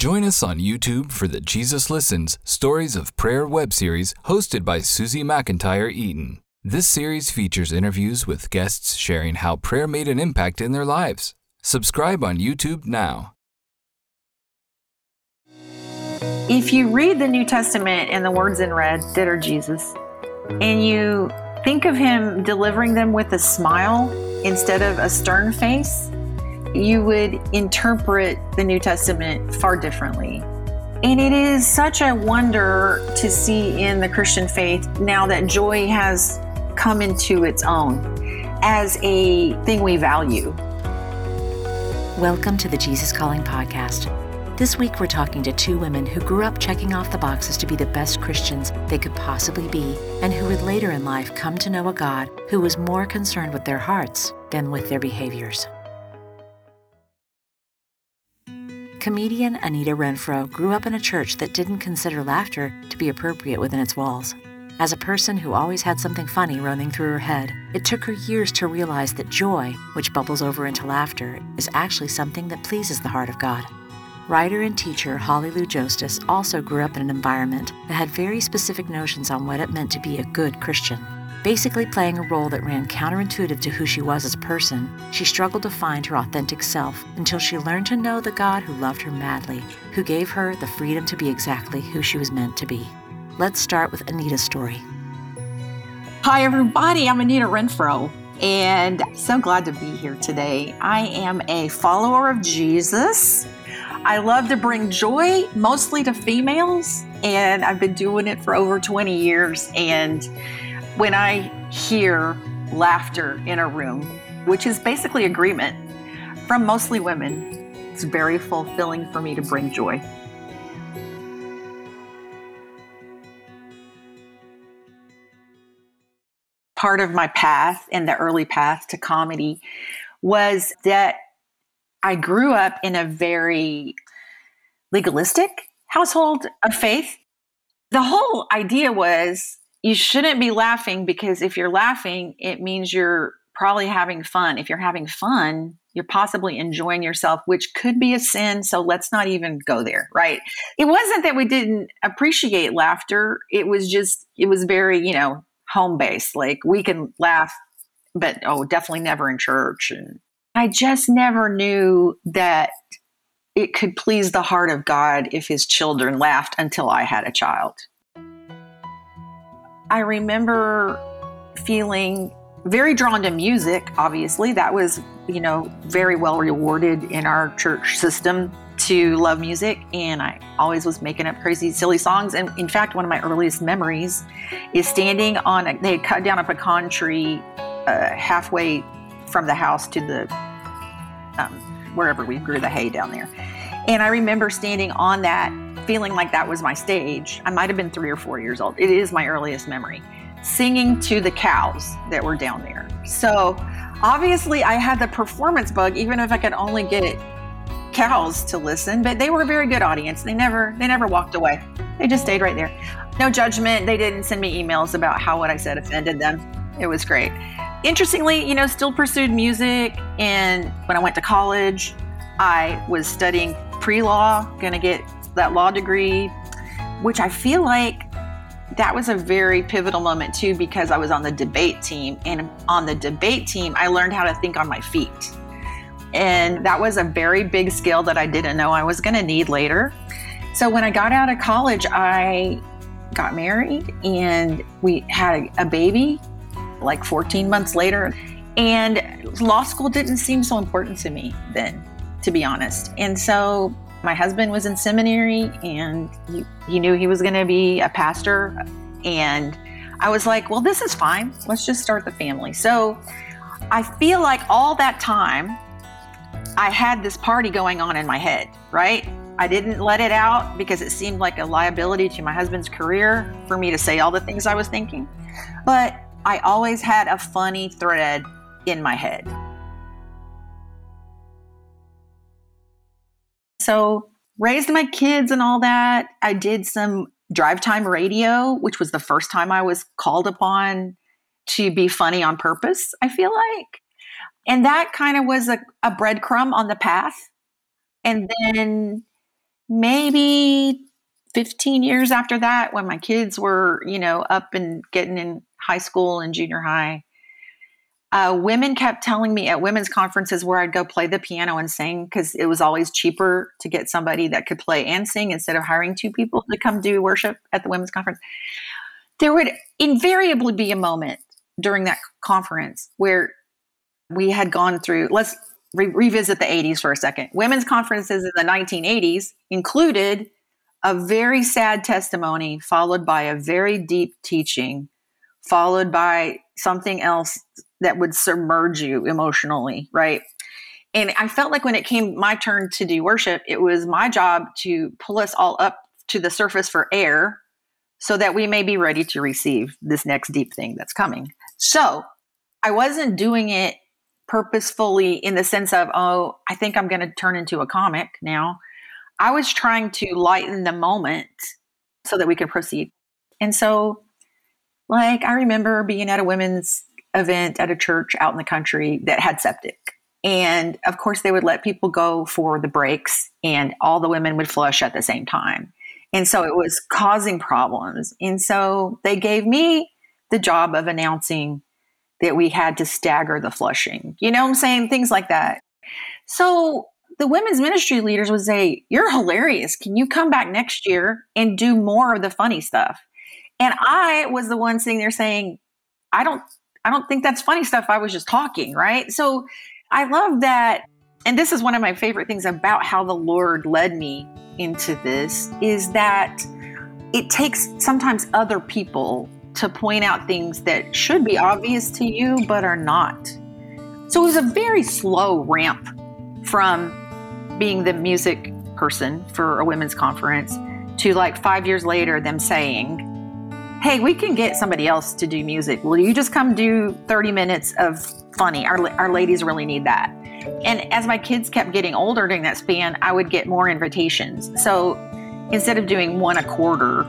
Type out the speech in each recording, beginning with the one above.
Join us on YouTube for the Jesus Listens Stories of Prayer web series hosted by Susie McIntyre Eaton. This series features interviews with guests sharing how prayer made an impact in their lives. Subscribe on YouTube now. If you read the New Testament and the words in red that are Jesus, and you think of him delivering them with a smile instead of a stern face, you would interpret the New Testament far differently. And it is such a wonder to see in the Christian faith now that joy has come into its own as a thing we value. Welcome to the Jesus Calling Podcast. This week, we're talking to two women who grew up checking off the boxes to be the best Christians they could possibly be, and who would later in life come to know a God who was more concerned with their hearts than with their behaviors. Comedian Anita Renfroe grew up in a church that didn't consider laughter to be appropriate within its walls. As a person who always had something funny running through her head, it took her years to realize that joy, which bubbles over into laughter, is actually something that pleases the heart of God. Writer and teacher Hollylu Jostes also grew up in an environment that had very specific notions on what it meant to be a good Christian. Basically playing a role that ran counterintuitive to who she was as a person, she struggled to find her authentic self until she learned to know the God who loved her madly, who gave her the freedom to be exactly who she was meant to be. Let's start with Anita's story. Hi, everybody. I'm Anita Renfroe, and so glad to be here today. I am a follower of Jesus. I love to bring joy mostly to females, and I've been doing it for over 20 years. And when I hear laughter in a room, which is basically agreement from mostly women, it's very fulfilling for me to bring joy. Part of my path and the early path to comedy was that I grew up in a very legalistic household of faith. The whole idea was you shouldn't be laughing because if you're laughing, it means you're probably having fun. If you're having fun, you're possibly enjoying yourself, which could be a sin. So let's not even go there, right? It wasn't that we didn't appreciate laughter. It was just, it was very, you know, home based. Like we can laugh, but oh, definitely never in church and I just never knew that it could please the heart of God if his children laughed until I had a child. I remember feeling very drawn to music, obviously. That was, you know, very well rewarded in our church system to love music. And I always was making up crazy, silly songs. And in fact, one of my earliest memories is standing on, a, they had cut down a pecan tree uh, halfway from the house to the um, wherever we grew the hay down there. And I remember standing on that, feeling like that was my stage. I might have been three or four years old. It is my earliest memory, singing to the cows that were down there. So obviously, I had the performance bug, even if I could only get cows to listen. But they were a very good audience. They never, they never walked away. They just stayed right there. No judgment. They didn't send me emails about how what I said offended them. It was great interestingly, you know, still pursued music. And when I went to college, I was studying pre law, going to get that law degree, which I feel like that was a very pivotal moment too, because I was on the debate team. And on the debate team, I learned how to think on my feet. And that was a very big skill that I didn't know I was going to need later. So when I got out of college, I got married and we had a baby like 14 months later. And law school didn't seem so important to me then, to be honest. And so my husband was in seminary and he, he knew he was going to be a pastor. And I was like, well, this is fine. Let's just start the family. So I feel like all that time, I had this party going on in my head, right? I didn't let it out because it seemed like a liability to my husband's career for me to say all the things I was thinking. But I always had a funny thread in my head. So, raised my kids and all that. I did some drive time radio, which was the first time I was called upon to be funny on purpose, I feel like. And that kind of was a, a breadcrumb on the path. And then maybe 15 years after that, when my kids were, you know, up and getting in high school and junior high, uh, women kept telling me at women's conferences where I'd go play the piano and sing because it was always cheaper to get somebody that could play and sing instead of hiring two people to come do worship at the women's conference. There would invariably be a moment during that conference where we had gone through, let's re- revisit the 80s for a second. Women's conferences in the 1980s included a very sad testimony, followed by a very deep teaching, followed by something else that would submerge you emotionally, right? And I felt like when it came my turn to do worship, it was my job to pull us all up to the surface for air so that we may be ready to receive this next deep thing that's coming. So I wasn't doing it purposefully in the sense of, oh, I think I'm going to turn into a comic now. I was trying to lighten the moment so that we could proceed. And so, like, I remember being at a women's event at a church out in the country that had septic. And of course, they would let people go for the breaks, and all the women would flush at the same time. And so it was causing problems. And so they gave me the job of announcing that we had to stagger the flushing. You know I'm saying? Things like that. So the women's ministry leaders would say, You're hilarious. Can you come back next year and do more of the funny stuff? And I was the one sitting there saying, I don't I don't think that's funny stuff. I was just talking, right? So I love that. And this is one of my favorite things about how the Lord led me into this is that it takes sometimes other people to point out things that should be obvious to you but are not. So it was a very slow ramp from being the music person for a women's conference to like five years later, them saying, Hey, we can get somebody else to do music. Will you just come do 30 minutes of funny? Our, our ladies really need that. And as my kids kept getting older during that span, I would get more invitations. So instead of doing one a quarter,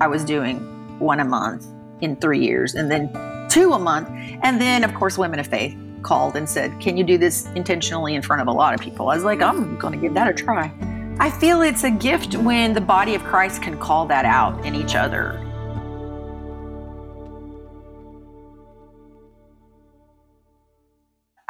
I was doing one a month in three years and then two a month. And then, of course, Women of Faith called and said, Can you do this intentionally in front of a lot of people? I was like, I'm going to give that a try. I feel it's a gift when the body of Christ can call that out in each other.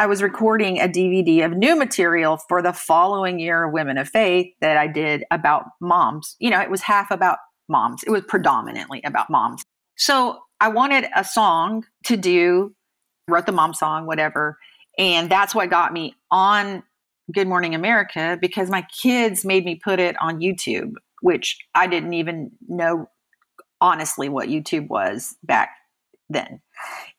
I was recording a DVD of new material for the following year of Women of Faith that I did about moms. You know, it was half about moms, it was predominantly about moms. So I wanted a song to do, wrote the mom song, whatever. And that's what got me on Good Morning America because my kids made me put it on YouTube, which I didn't even know honestly what YouTube was back then.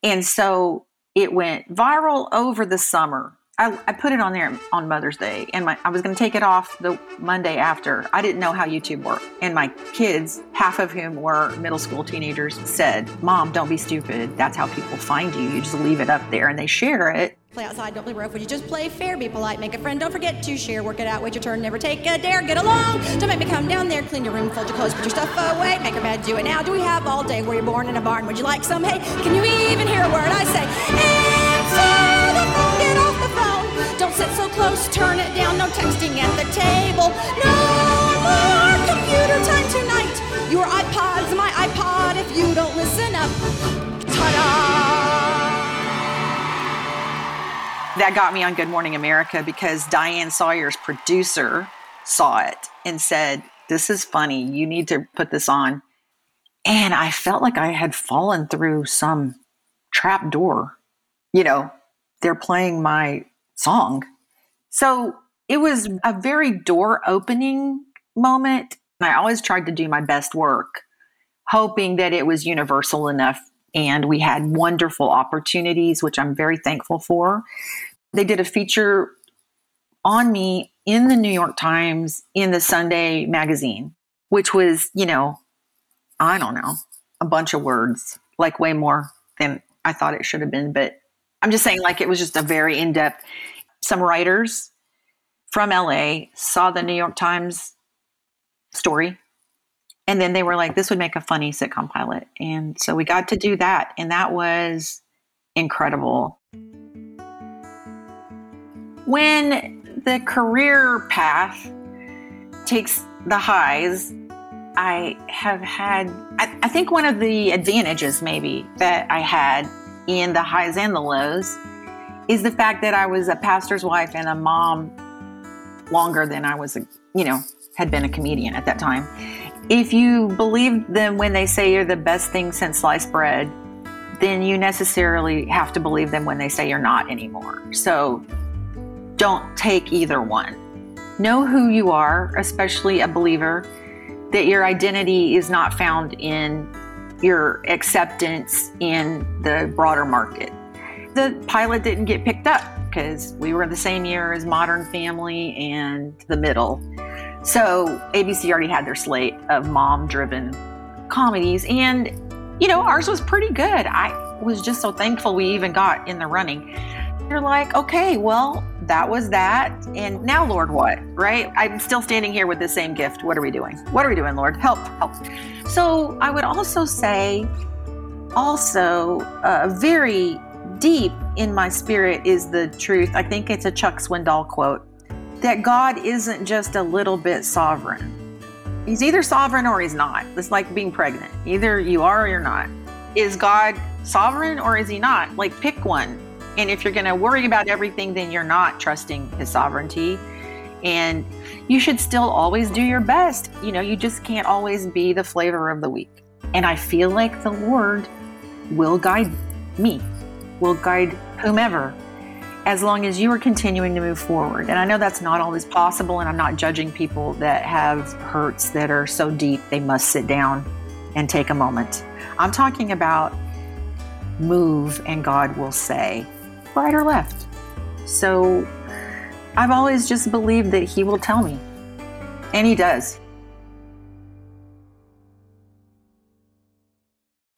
And so it went viral over the summer. I, I, put it on there on Mother's Day, and my, I was going to take it off the Monday after. I didn't know how YouTube worked. And my kids, half of whom were middle school teenagers, said, Mom, don't be stupid. That's how people find you. You just leave it up there and they share it. Play outside, don't play rough. Would you just play fair? Be polite, make a friend. Don't forget to share. Work it out, wait your turn, never take a dare. Get along. Don't make me come down there. Clean your room, fold your clothes, put your stuff away. Make a bed, do it now. Do we have all day? Were you born in a barn? Would you like some hay? Can you even hear a word I say? Answer the phone, get off the phone. Don't sit so close, turn it down. No texting at the table. That got me on Good Morning America because Diane Sawyer's producer saw it and said, This is funny. You need to put this on. And I felt like I had fallen through some trap door. You know, they're playing my song. So it was a very door opening moment. I always tried to do my best work, hoping that it was universal enough and we had wonderful opportunities, which I'm very thankful for. They did a feature on me in the New York Times in the Sunday magazine, which was, you know, I don't know, a bunch of words, like way more than I thought it should have been. But I'm just saying, like, it was just a very in depth. Some writers from LA saw the New York Times story and then they were like, this would make a funny sitcom pilot. And so we got to do that. And that was incredible. When the career path takes the highs, I have had, I, I think one of the advantages maybe that I had in the highs and the lows is the fact that I was a pastor's wife and a mom longer than I was, a, you know, had been a comedian at that time. If you believe them when they say you're the best thing since sliced bread, then you necessarily have to believe them when they say you're not anymore. So don't take either one. Know who you are, especially a believer, that your identity is not found in your acceptance in the broader market. The pilot didn't get picked up because we were the same year as Modern Family and The Middle. So ABC already had their slate of mom driven comedies. And, you know, ours was pretty good. I was just so thankful we even got in the running. You're like, okay, well, that was that. And now, Lord, what? Right? I'm still standing here with the same gift. What are we doing? What are we doing, Lord? Help, help. So I would also say, also, uh, very deep in my spirit is the truth. I think it's a Chuck Swindoll quote that God isn't just a little bit sovereign. He's either sovereign or he's not. It's like being pregnant. Either you are or you're not. Is God sovereign or is he not? Like pick one. And if you're going to worry about everything, then you're not trusting his sovereignty. And you should still always do your best. You know, you just can't always be the flavor of the week. And I feel like the Lord will guide me, will guide whomever as long as you are continuing to move forward. And I know that's not always possible, and I'm not judging people that have hurts that are so deep they must sit down and take a moment. I'm talking about move and God will say, right or left. So I've always just believed that He will tell me, and He does.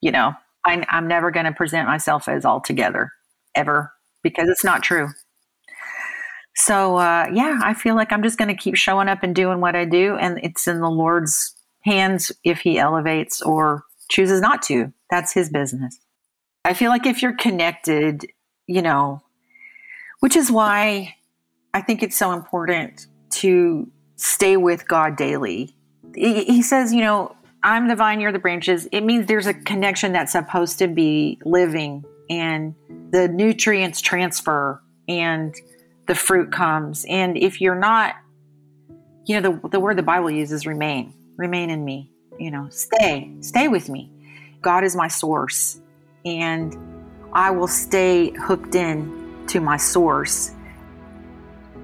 You know, I, am never going to present myself as all together, ever because it's not true. So, uh, yeah, I feel like I'm just going to keep showing up and doing what I do. And it's in the Lord's hands if He elevates or chooses not to. That's His business. I feel like if you're connected, you know, which is why I think it's so important to stay with God daily. He says, you know, I'm the vine, you're the branches. It means there's a connection that's supposed to be living and the nutrients transfer and the fruit comes. And if you're not, you know, the, the word the Bible uses remain, remain in me, you know, stay, stay with me. God is my source and I will stay hooked in to my source.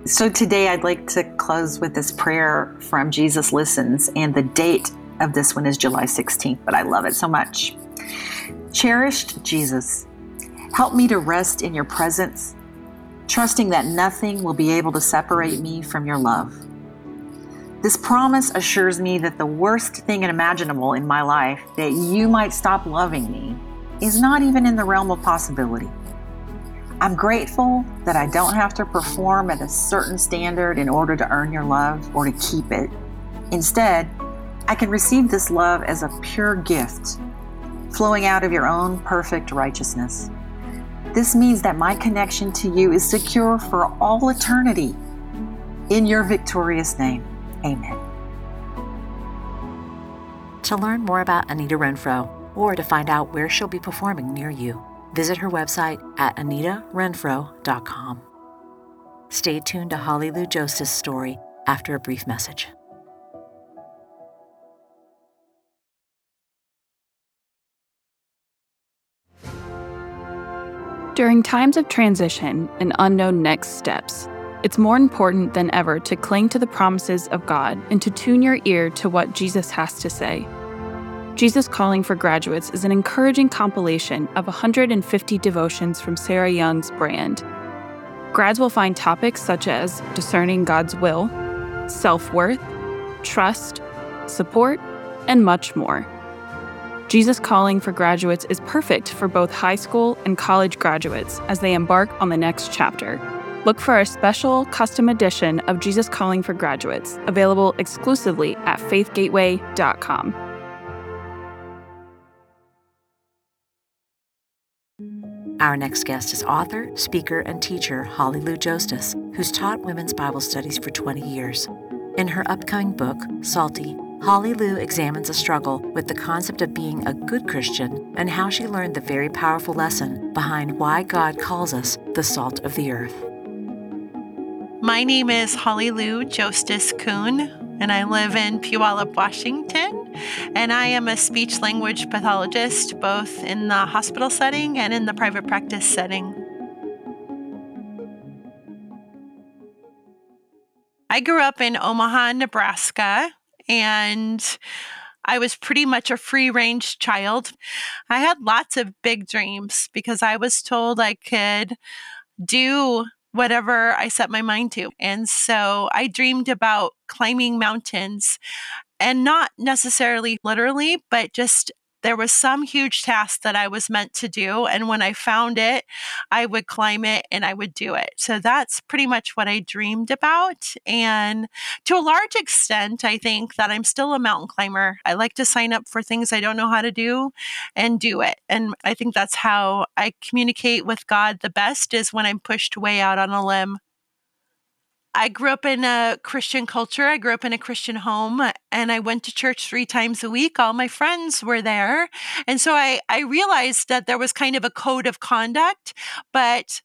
So today I'd like to close with this prayer from Jesus Listens, and the date of this one is July 16th, but I love it so much. Cherished Jesus, Help me to rest in your presence, trusting that nothing will be able to separate me from your love. This promise assures me that the worst thing imaginable in my life, that you might stop loving me, is not even in the realm of possibility. I'm grateful that I don't have to perform at a certain standard in order to earn your love or to keep it. Instead, I can receive this love as a pure gift, flowing out of your own perfect righteousness. This means that my connection to you is secure for all eternity. In your victorious name, amen. To learn more about Anita Renfroe or to find out where she'll be performing near you, visit her website at anitarenfroe.com. Stay tuned to Hollylu Jostes' story after a brief message. During times of transition and unknown next steps, it's more important than ever to cling to the promises of God and to tune your ear to what Jesus has to say. Jesus Calling for Graduates is an encouraging compilation of 150 devotions from Sarah Young's brand. Grads will find topics such as discerning God's will, self worth, trust, support, and much more. Jesus Calling for Graduates is perfect for both high school and college graduates as they embark on the next chapter. Look for our special custom edition of Jesus Calling for Graduates, available exclusively at faithgateway.com. Our next guest is author, speaker, and teacher Hollylu Jostes, who's taught women's Bible studies for 20 years. In her upcoming book, Salty, Hollylu examines a struggle with the concept of being a good Christian and how she learned the very powerful lesson behind why God calls us the salt of the earth. My name is Holly Lou Jostes Kuhn, and I live in Puyallup, Washington. And I am a speech language pathologist, both in the hospital setting and in the private practice setting. I grew up in Omaha, Nebraska, and I was pretty much a free range child. I had lots of big dreams because I was told I could do whatever I set my mind to. And so I dreamed about climbing mountains and not necessarily literally, but just there was some huge task that I was meant to do. And when I found it, I would climb it and I would do it. So that's pretty much what I dreamed about. And to a large extent, I think that I'm still a mountain climber. I like to sign up for things I don't know how to do and do it. And I think that's how I communicate with God the best is when I'm pushed way out on a limb. I grew up in a Christian culture. I grew up in a Christian home uh, and I went to church three times a week. All my friends were there. And so I, I realized that there was kind of a code of conduct. But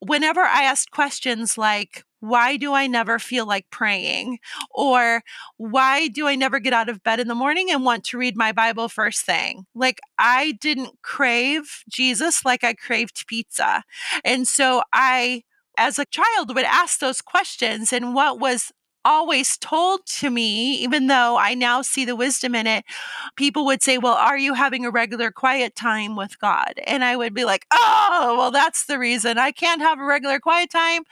whenever I asked questions like, why do I never feel like praying? Or why do I never get out of bed in the morning and want to read my Bible first thing? Like, I didn't crave Jesus like I craved pizza. And so I as a child would ask those questions and what was always told to me, even though I now see the wisdom in it, people would say, Well, are you having a regular quiet time with God? And I would be like, Oh, well, that's the reason I can't have a regular quiet time.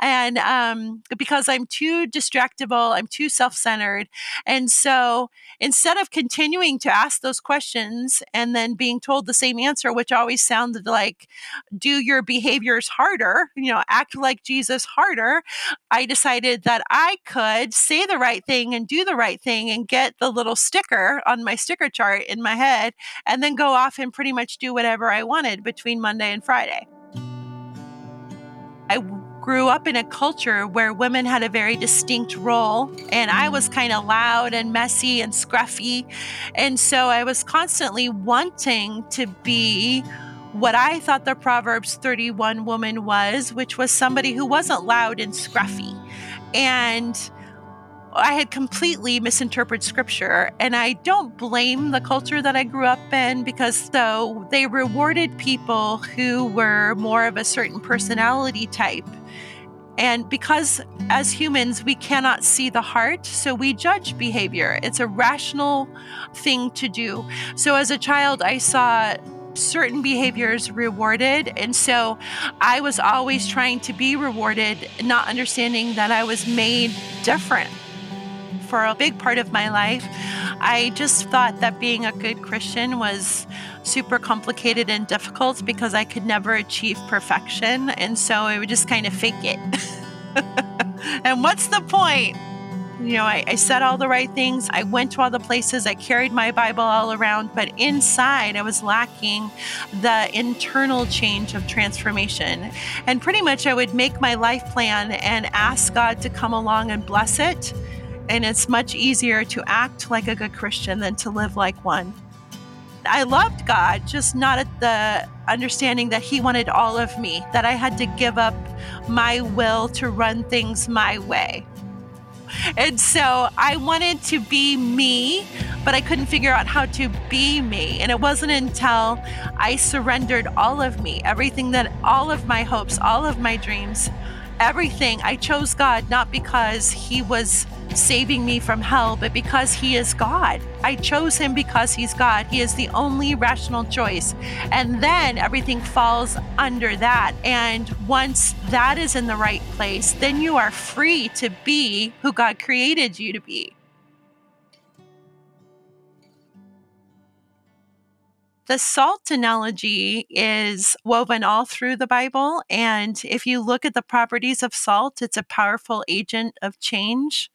And um, because I'm too distractible, I'm too self centered. And so instead of continuing to ask those questions and then being told the same answer, which always sounded like, do your behaviors harder, you know, act like Jesus harder, I decided that I could say the right thing and do the right thing and get the little sticker on my sticker chart in my head and then go off and pretty much do whatever I wanted between Monday and Friday. I grew up in a culture where women had a very distinct role, and I was kind of loud and messy and scruffy. And so I was constantly wanting to be what I thought the Proverbs 31 woman was, which was somebody who wasn't loud and scruffy. And I had completely misinterpreted scripture. And I don't blame the culture that I grew up in because though they rewarded people who were more of a certain personality type. And because as humans, we cannot see the heart, so we judge behavior. It's a rational thing to do. So as a child, I saw certain behaviors rewarded. And so I was always trying to be rewarded, not understanding that I was made different. For a big part of my life, I just thought that being a good Christian was super complicated and difficult because I could never achieve perfection. And so I would just kind of fake it. and what's the point? You know, I, I, said all the right things. I went to all the places. I carried my Bible all around. But inside, I was lacking the internal change of transformation. And pretty much, I would make my life plan and ask God to come along and bless it. And it's much easier to act like a good Christian than to live like one. I loved God, just not at the understanding that He wanted all of me, that I had to give up my will to run things my way. And so I wanted to be me, but I couldn't figure out how to be me. And it wasn't until I surrendered all of me, everything that, all of my hopes, all of my dreams, everything. I chose God not because He was saving me from hell, but because He is God. I chose Him because He's God. He is the only rational choice. And then everything falls under that. And once that is in the right place, then you are free to be who God created you to be. The salt analogy is woven all through the Bible. And if you look at the properties of salt, it's a powerful agent of change.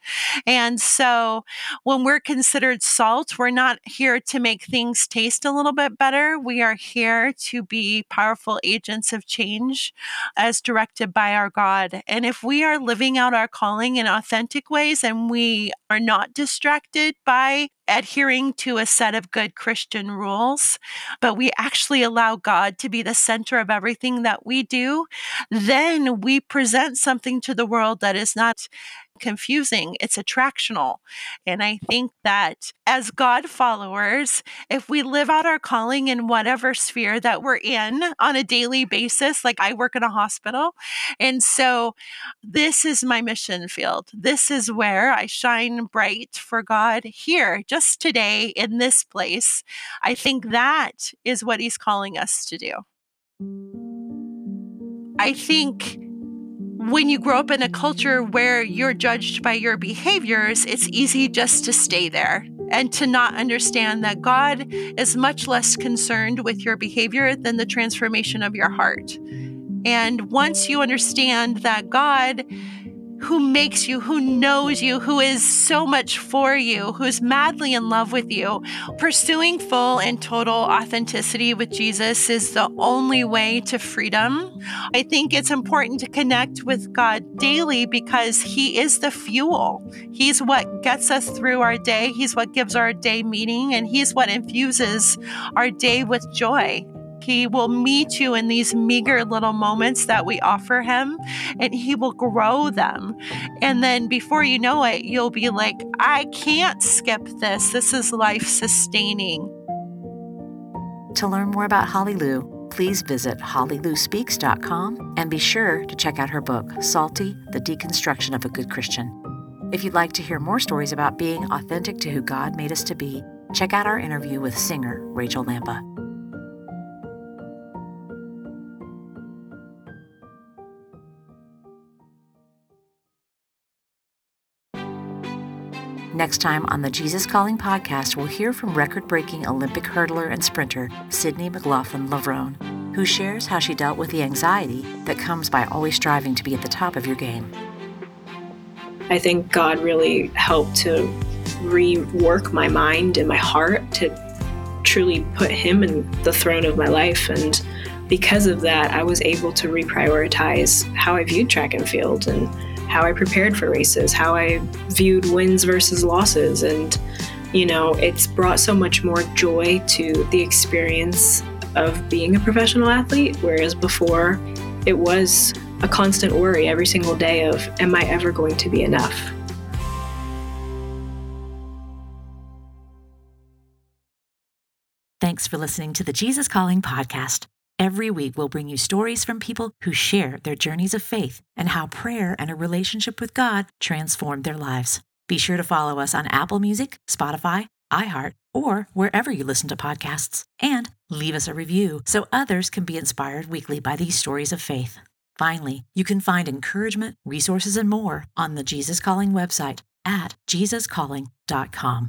And so when we're considered salt, we're not here to make things taste a little bit better. We are here to be powerful agents of change as directed by our God. And if we are living out our calling in authentic ways and we are not distracted by adhering to a set of good Christian rules, but we actually allow God to be the center of everything that we do, then we present something to the world that is not confusing, it's attractional. And I think that as God followers, if we live out our calling in whatever sphere that we're in on a daily basis, like I work in a hospital. And so this is my mission field. This is where I shine bright for God here, just today in this place. I think that is what He's calling us to do. I think when you grow up in a culture where you're judged by your behaviors, it's easy just to stay there and to not understand that God is much less concerned with your behavior than the transformation of your heart. And once you understand that God who makes you, who knows you, who is so much for you, who's madly in love with you. Pursuing full and total authenticity with Jesus is the only way to freedom. I think it's important to connect with God daily because He is the fuel. He's what gets us through our day, He's what gives our day meaning, and He's what infuses our day with joy. He will meet you in these meager little moments that we offer Him, and He will grow them. And then before you know it, you'll be like, I can't skip this. This is life sustaining. To learn more about Hollylu, please visit hollyluspeaks.com and be sure to check out her book, Salty The Deconstruction of a Good Christian. If you'd like to hear more stories about being authentic to who God made us to be, check out our interview with singer Rachael Lampa. Next time on the Jesus Calling podcast, we'll hear from record breaking Olympic hurdler and sprinter Sydney McLaughlin Levrone, who shares how she dealt with the anxiety that comes by always striving to be at the top of your game. I think God really helped to rework my mind and my heart to truly put Him in the throne of my life. And because of that, I was able to reprioritize how I viewed track and field and how I prepared for races, how I viewed wins versus losses. And, you know, it's brought so much more joy to the experience of being a professional athlete, whereas before it was a constant worry every single day of, am I ever going to be enough? Thanks for listening to the Jesus Calling podcast. Every week, we'll bring you stories from people who share their journeys of faith and how prayer and a relationship with God transformed their lives. Be sure to follow us on Apple Music, Spotify, iHeart, or wherever you listen to podcasts. And leave us a review so others can be inspired weekly by these stories of faith. Finally, you can find encouragement, resources, and more on the Jesus Calling website at jesuscalling.com.